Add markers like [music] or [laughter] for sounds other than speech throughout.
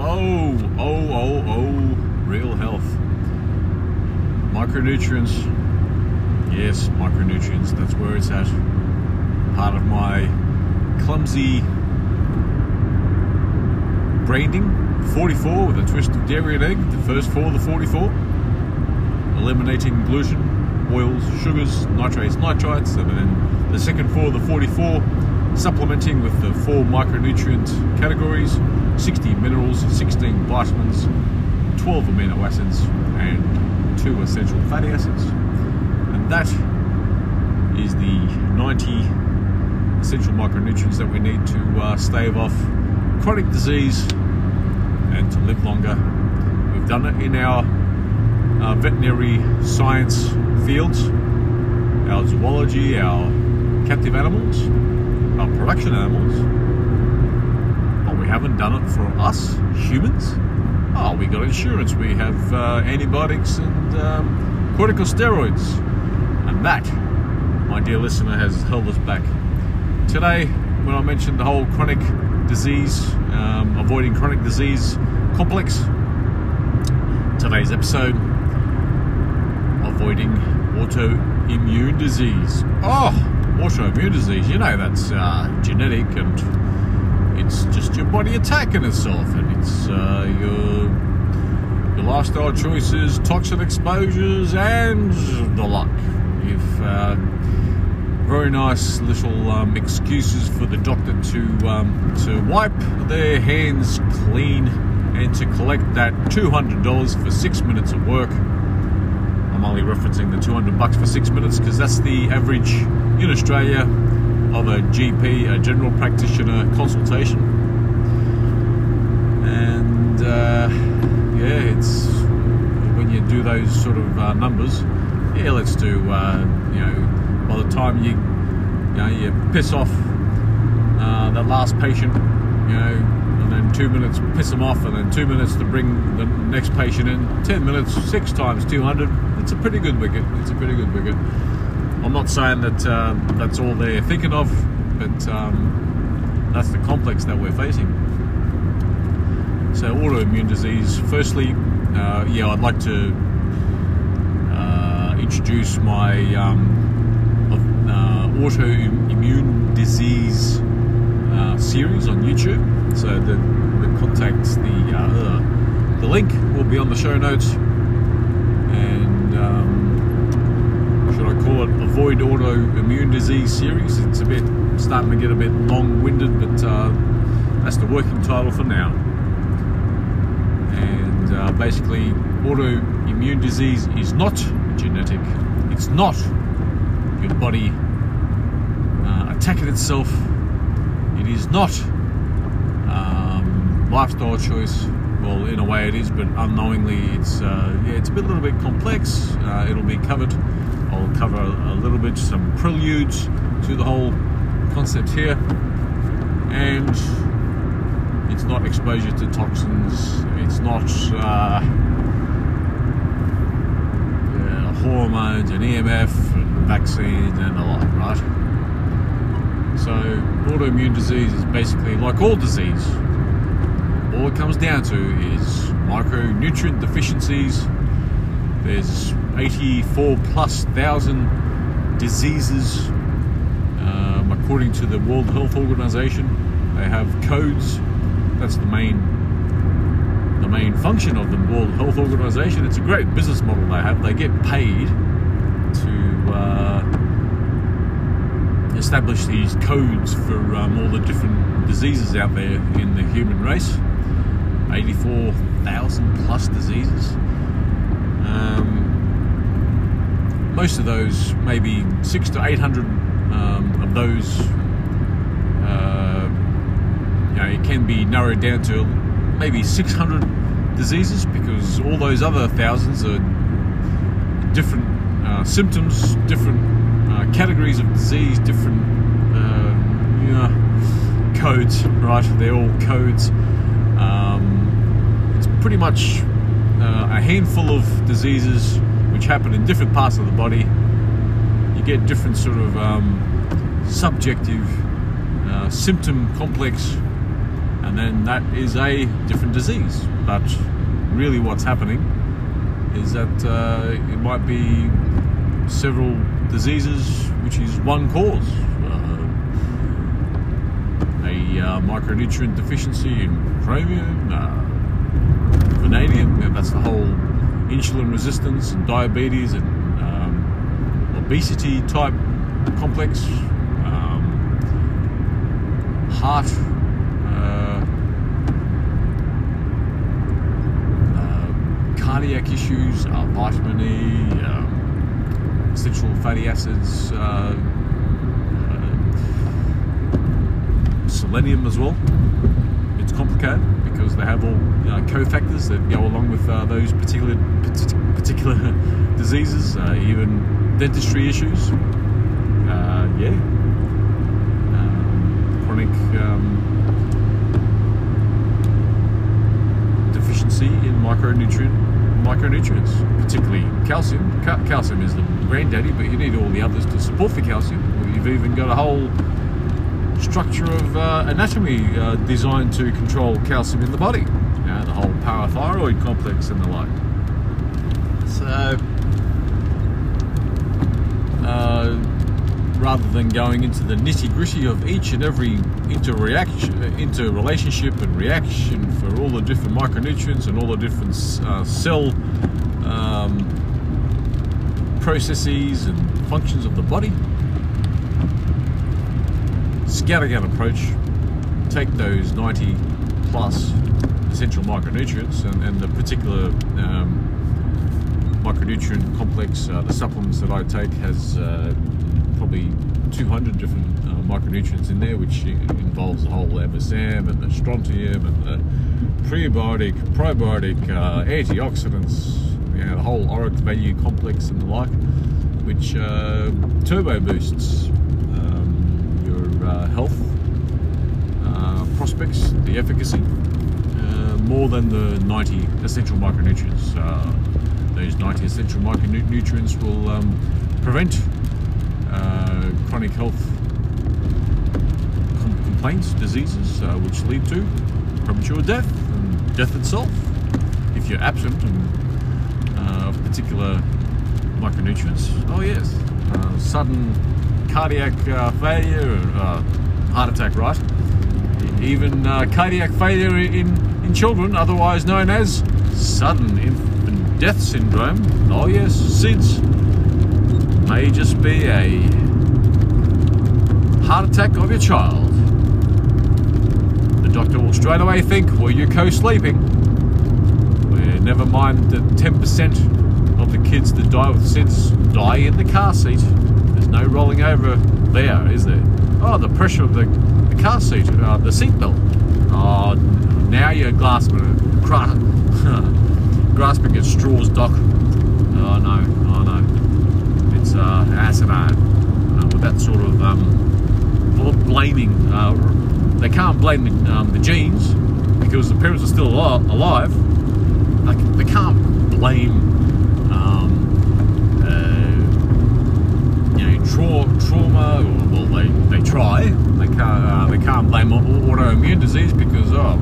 Oh, oh, oh, oh, Real Health. Micronutrients. Yes, micronutrients. That's where it's at. Part of my clumsy branding. 44 with a twist of dairy and egg. The first four, the 44. Eliminating gluten, oils, sugars, nitrates, nitrites, and then the second four, the 44 supplementing with the four micronutrient categories 60 minerals, 16 vitamins, 12 amino acids, and two essential fatty acids. And that is the 90 essential micronutrients that we need to uh, stave off chronic disease and to live longer. We've done it in our uh, veterinary science fields, our zoology, our captive animals our production animals, but we haven't done it for us, humans. Oh, we got insurance, we have uh, antibiotics and um, corticosteroids. And that, my dear listener, has held us back. Today, when I mentioned the whole chronic disease, um, avoiding chronic disease complex, today's episode, avoiding autoimmune disease. Oh, autoimmune disease, you know that's uh, genetic and it's just your body attacking itself, and it's uh, your your lifestyle choices, toxin exposures, and the luck. You've uh, very nice little um, excuses for the doctor to um, to wipe their hands clean and to collect that two hundred dollars for six minutes of work. I'm only referencing the 200 bucks for six minutes because that's the average in Australia of a GP, a general practitioner consultation. And uh, yeah, it's when you do those sort of uh, numbers, yeah, let's do, uh, you know, by the time you, you know, you piss off uh, the last patient, you know, and then two minutes piss them off, and then two minutes to bring the next patient in. Ten minutes, six times two hundred. It's a pretty good wicket. It's a pretty good wicket. I'm not saying that uh, that's all they're thinking of, but um, that's the complex that we're facing. So autoimmune disease. Firstly, uh, yeah, I'd like to uh, introduce my um, uh, autoimmune disease uh, series on YouTube. So the, the contact, the uh, the link will be on the show notes. And um, should I Autoimmune Disease Series? It's a bit starting to get a bit long-winded, but uh, that's the working title for now. And uh, basically, autoimmune disease is not genetic. It's not your body uh, attacking itself. It is not um, lifestyle choice. Well, in a way it is, but unknowingly it's uh, yeah, it's a bit, a little bit complex. Uh, it'll be covered. I'll cover a, little bit some preludes to the whole concept here, and it's not exposure to toxins. It's not uh, yeah, hormones and EMF and vaccines and a lot, right? So, autoimmune disease is basically like all disease. All it comes down to is micronutrient deficiencies. There's 84 plus thousand diseases, um, according to the World Health Organization. They have codes. That's the main the main function of the World Health Organization. It's a great business model they have. They get paid to. Uh, establish these codes for um, all the different diseases out there in the human race 84,000 plus diseases. Um, most of those, maybe six to 800 um, of those, uh, you know, it can be narrowed down to maybe 600 diseases because all those other thousands are different uh, symptoms, different uh, categories of disease, different uh, you know, codes, right? They're all codes. Um, it's pretty much uh, a handful of diseases which happen in different parts of the body. You get different sort of um, subjective uh, symptom complex and then that is a different disease. But really, what's happening is that uh, it might be several diseases, which is one cause. Uh, a uh, micronutrient deficiency in chromium, uh, vanadium, that's the insulin resistance and diabetes and um, obesity type complex, um, heart. uh, uh, Cardiac issues, uh, vitamin E, um, essential fatty acids, uh, selenium as well. It's complicated because they have all uh, cofactors that go along with uh, those particular particular [laughs] diseases, uh, even dentistry issues. Uh, yeah, um, chronic um, deficiency in micronutrient micronutrients, particularly calcium. Ca- calcium is the granddaddy, but you need all the others to support the calcium. You've even got a whole structure of uh, anatomy uh, designed to control calcium in the body. You know, the whole parathyroid complex and the like. So, uh, rather than going into the nitty gritty of each and every interreaction, interrelationship and reaction for all the different micronutrients and all the different uh, cell um, processes and functions of the body, scattergun approach, take those 90 plus essential micronutrients and, and the particular um, micronutrient complex, uh, the supplements that I take has uh, probably 200 different uh, micronutrients in there, which involves the whole MSM and the strontium and the prebiotic, probiotic, uh, antioxidants, you know, the whole ORAC value complex and the like, which uh, turbo boosts uh, health uh, prospects, the efficacy, uh, more than the 90 essential micronutrients. Uh, those 90 essential micronutrients will um, prevent uh, chronic health com- complaints, diseases, which lead to premature death and death itself if you're absent of particular micronutrients. Oh yes, sudden cardiac uh, failure, uh, heart attack, right? Even uh, cardiac failure in, in children, otherwise known as sudden infant death syndrome. Oh yes, SIDS may just be a heart attack of your child. The doctor will straight away think, well, you're co-sleeping. Well, never mind that 10% of the kids that die with SIDS die in the car seat. No rolling over there, is there? Oh, the pressure of the, the car seat, uh, the seatbelt. Oh, now you're grasping, gra- [laughs] grasping at straws, Doc. Oh no, oh no. It's uh, asinine uh, with that sort of um, blaming. Uh, they can't blame the, um, the genes because the parents are still alive. Like they can't blame tra- trauma. Well, they, they try. They can't uh, they can't blame au- autoimmune disease because oh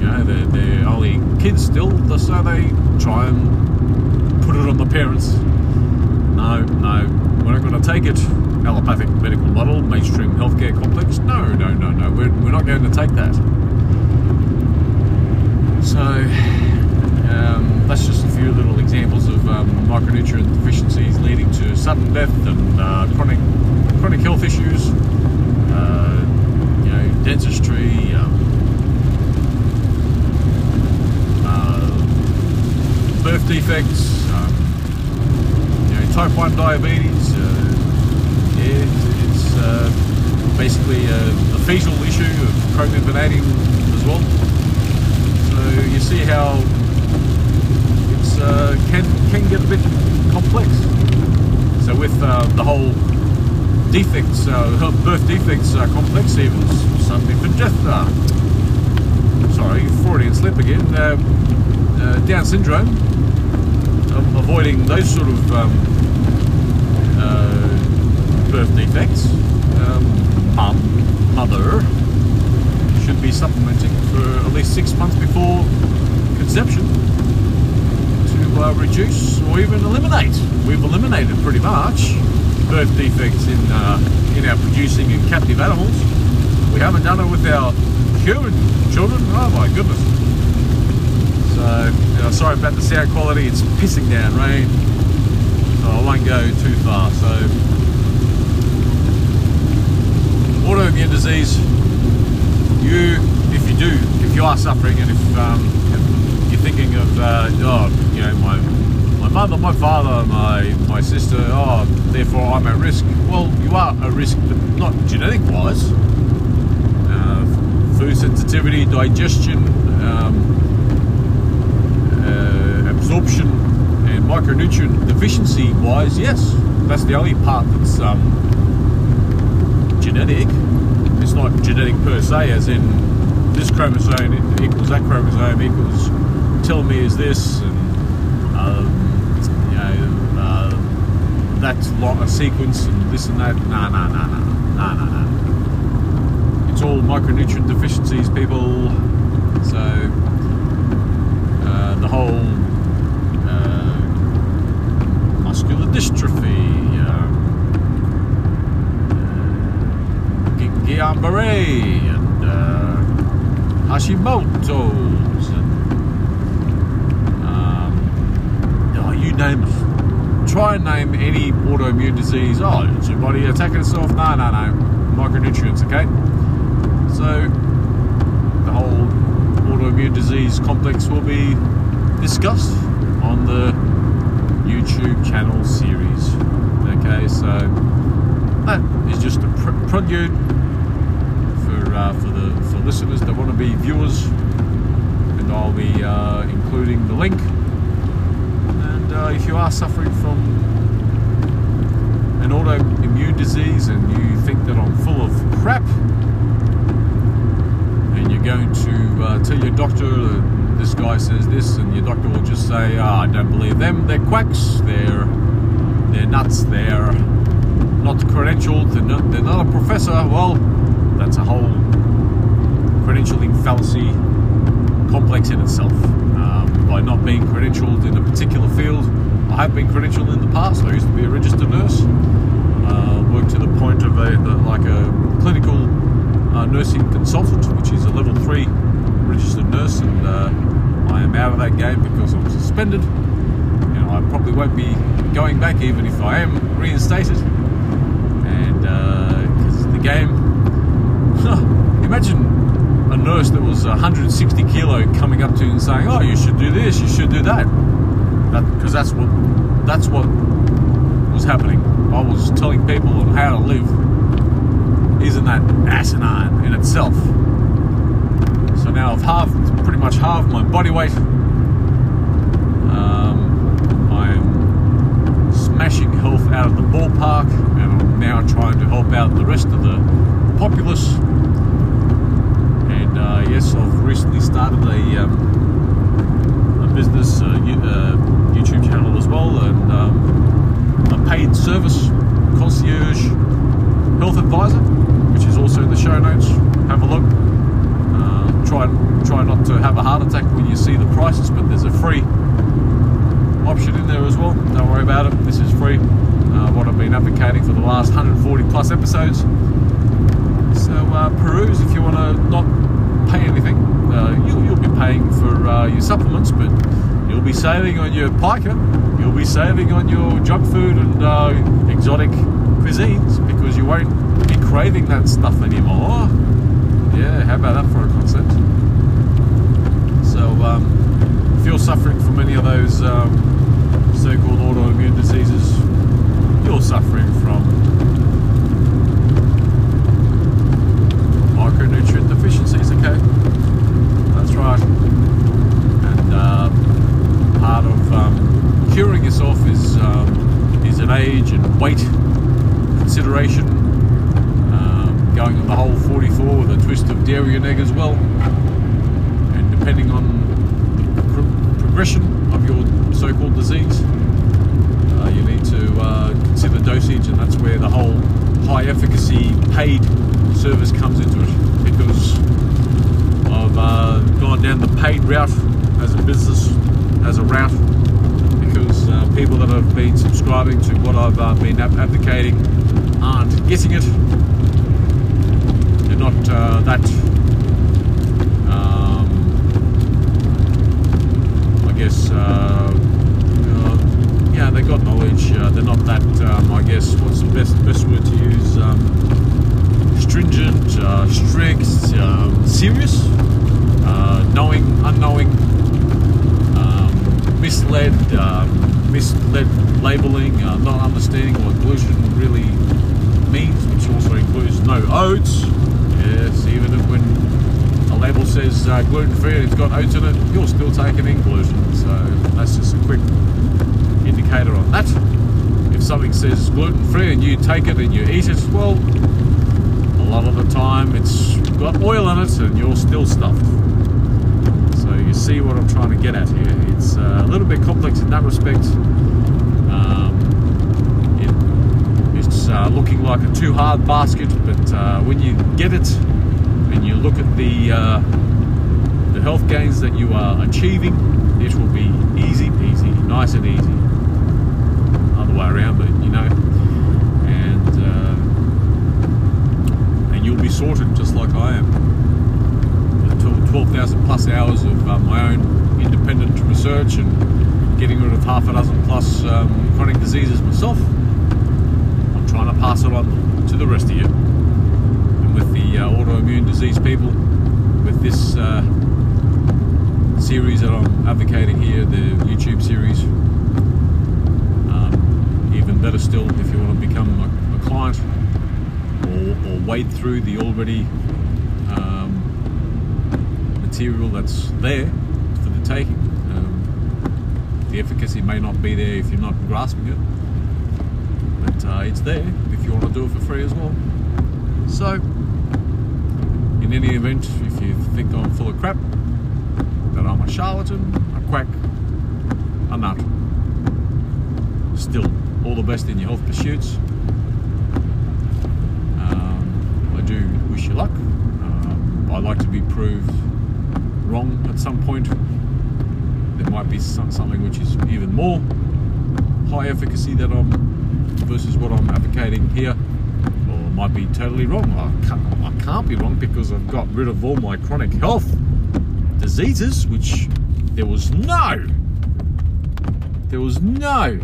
you know they're, they're only kids still, so they try and put it on the parents. No, no, we're not going to take it. Allopathic medical model, mainstream healthcare complex. No, no, no, no. We're, we're not going to take that. So um, that's just a few little examples of um, micronutrient to sudden death and uh, chronic chronic health issues. Uh, you know, dentistry. Um, uh, birth defects. Um, you know, type 1 diabetes, uh, yeah, it's, uh, basically a, a fetal issue of chromium vanadium as well. So you see how it's uh, can can get a bit complex. So with uh, the whole defects, uh, birth defects uh, complex, even something for death. Sorry, Freudian slip again. Down syndrome. Um, avoiding those sort of um, birth defects. Um, mum, mother should be supplementing for at least six months before conception uh, reduce or even eliminate. We've eliminated pretty much birth defects in uh, in our producing and captive animals. We haven't done it with our human children. Oh my goodness. So, you know, sorry about the sound quality. It's pissing down rain. So I won't go too far. So, autoimmune disease. You, if you do, if you are suffering, and if, um, thinking of, uh, oh, you know, my my mother, my father, my my sister, oh, therefore I'm at risk. Well, you are at risk, but not genetic wise. Uh, food sensitivity, digestion, um, uh, absorption, and micronutrient deficiency wise, yes, that's the only part that's um, genetic. It's not genetic per se, as in this chromosome equals that chromosome equals telomere is this, and um, you know uh, that's lot a sequence and this and that. Nah, nah, nah, nah, nah, nah, nah. It's all micronutrient deficiencies, people. So uh, the whole uh, muscular dystrophy. Um, Guillain-Barré and uh, Hashimoto's and um, oh, you name. Try and name any autoimmune disease. Oh, is your body attacking itself? No, no, no. Micronutrients, okay? So the whole autoimmune disease complex will be discussed on the YouTube channel series. Okay, so that is just a pr- prelude for uh, for the for listeners that want to be viewers, and I'll be uh, including the link. And uh, if you are suffering from an autoimmune disease and you think that I'm full of crap, and you're going to uh, tell your doctor this guy says this, and your doctor will just say, oh, "I don't believe them. They're quacks. They're they're nuts. They're not credentialed. They're not, they're not a professor." Well, that's a whole credentialing fallacy complex in itself. By not being credentialed in a particular field, I have been credentialed in the past. I used to be a registered nurse. Uh, worked to the point of a the, like a clinical uh, nursing consultant, which is a level three registered nurse, and uh, I am out of that game because I'm suspended. You know, I probably won't be going back even if I am reinstated. And because the game, [laughs] imagine a nurse that was 160 kilo coming up to you and saying, "Oh, you should do this, you should do that," because that, that's what that's what was happening. I was telling people on how to live. Isn't that asinine in itself? So now I've halved, pretty much halved my body weight. Um, I'm smashing health out of the ballpark, and I'm now trying to help out the rest of the populace. Uh, yes, I've recently started a, um, a business uh, uh, YouTube channel as well, and um, a paid service concierge health advisor, which is also in the show notes. Have a look. Uh, try try not to have a heart attack when you see the prices, but there's a free option in there as well. Don't worry about it. This is free. Uh, what I've been advocating for the last 140 plus episodes. So uh, peruse if you want to not pay anything. Uh, you'll, you'll, be paying for uh, supplements, but you'll be saving on your pica. You'll be saving on your junk food and uh, exotic cuisines because you won't be craving that stuff anymore. Yeah, how about that for a concept? So, um, if you're suffering from any of those um, so-called autoimmune diseases, you're suffering from micronutrient deficiencies. Okay, that's right. Uh, part of um, curing yourself is um, is an age and weight consideration. Um, going on the whole 44 with a twist of dairy egg as well. And depending on the pro- progression of your so-called disease, uh, you need to uh, consider dosage, and that's where the whole high efficacy paid service comes into it. Because I've gone down the paid route as a business, as a route, because uh, people that have been subscribing to what I've uh, been advocating aren't getting it. They're not uh, that, um, I guess, uh, uh, yeah, they got knowledge. Uh, they're not that, um, I guess, what's the best best word to use? Um, stringent, strict, um, serious, knowing, unknowing, misled, um, misled labeling, uh, not understanding what gluten really means, which also includes no oats. Yes, even if when a label says uh, gluten free and it's got oats in it, you're still taking in gluten. So that's just a quick indicator on that. If something says gluten free and you take it and you eat it, well, a lot of the time it's got oil in it and you're still stuffed. You see what I'm trying to get at here. It's uh, a little bit complex in that respect. Um, it, it's uh, looking like a too hard basket, but uh, when you get it and you look at the uh, the health gains that you are achieving, it will be easy peasy, nice and easy. Other way around, but you know, and uh, and you'll be sorted just like I am. 12,000 plus hours of uh, my own independent research and getting rid of half a dozen plus um, chronic diseases myself. I'm trying to pass it on to the rest of you. And with the uh, autoimmune disease people, with this uh, series that I'm advocating here, the YouTube series, um, even better still, if you want to become a, a client or, or wade through the already um, material that's there for the taking. Um, the efficacy may not be there if you're not grasping it, but uh, it's there if you want to do it for free as well. So, in any event, if you think I'm full of crap, that I'm a charlatan, a quack, a nut, still all the best in your health pursuits. Um, I do wish you luck. Um, I like to be proved wrong at some point. There might be some, something which is even more high efficacy that I'm versus what I'm advocating here, or might be totally wrong. I can't, I can't be wrong because I've got rid of all my chronic health diseases, which there was no, there was no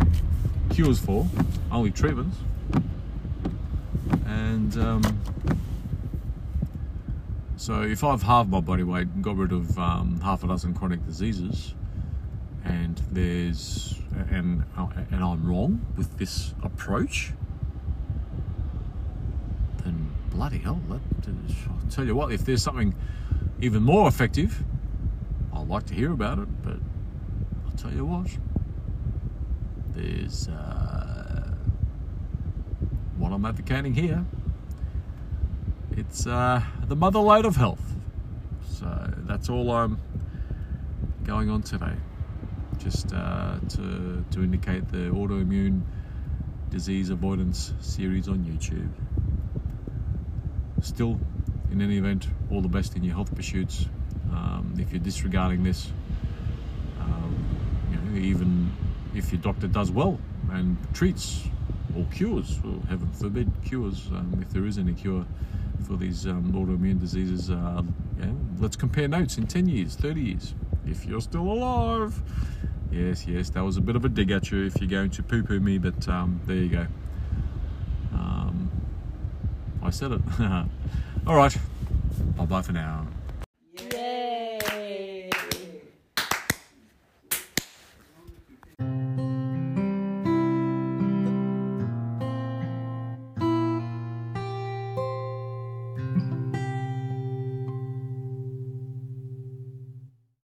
cures for, only treatments, and. Um, so if I've halved my body weight and got rid of um, half a dozen chronic diseases, and there's and and I'm wrong with this approach, then bloody hell, let, I'll tell you what, if there's something even more effective, I'd like to hear about it. But I'll tell you what, there's uh, what I'm advocating here it's uh, the mother of health. So that's all I'm going on today. Just uh, to, to indicate the autoimmune disease avoidance series on YouTube. Still, in any event, all the best in your health pursuits. Um, if you're disregarding this, um, you know, even if your doctor does well and treats or cures, or heaven forbid, cures, um, if there is any cure for these um, autoimmune diseases. Uh, let's compare notes in 10 years, 30 years, if you're still alive. Yes, yes, that was a bit of a dig at you if you're going to poo poo me, but um, there you go. Um, I said it. [laughs] All right, bye bye for now.